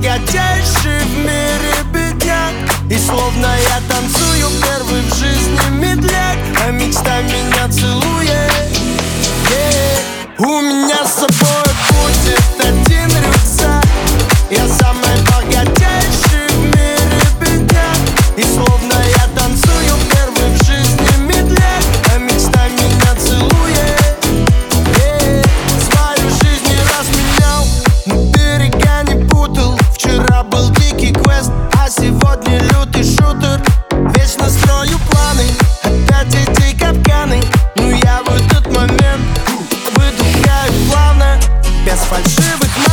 要坚持。без фальшивых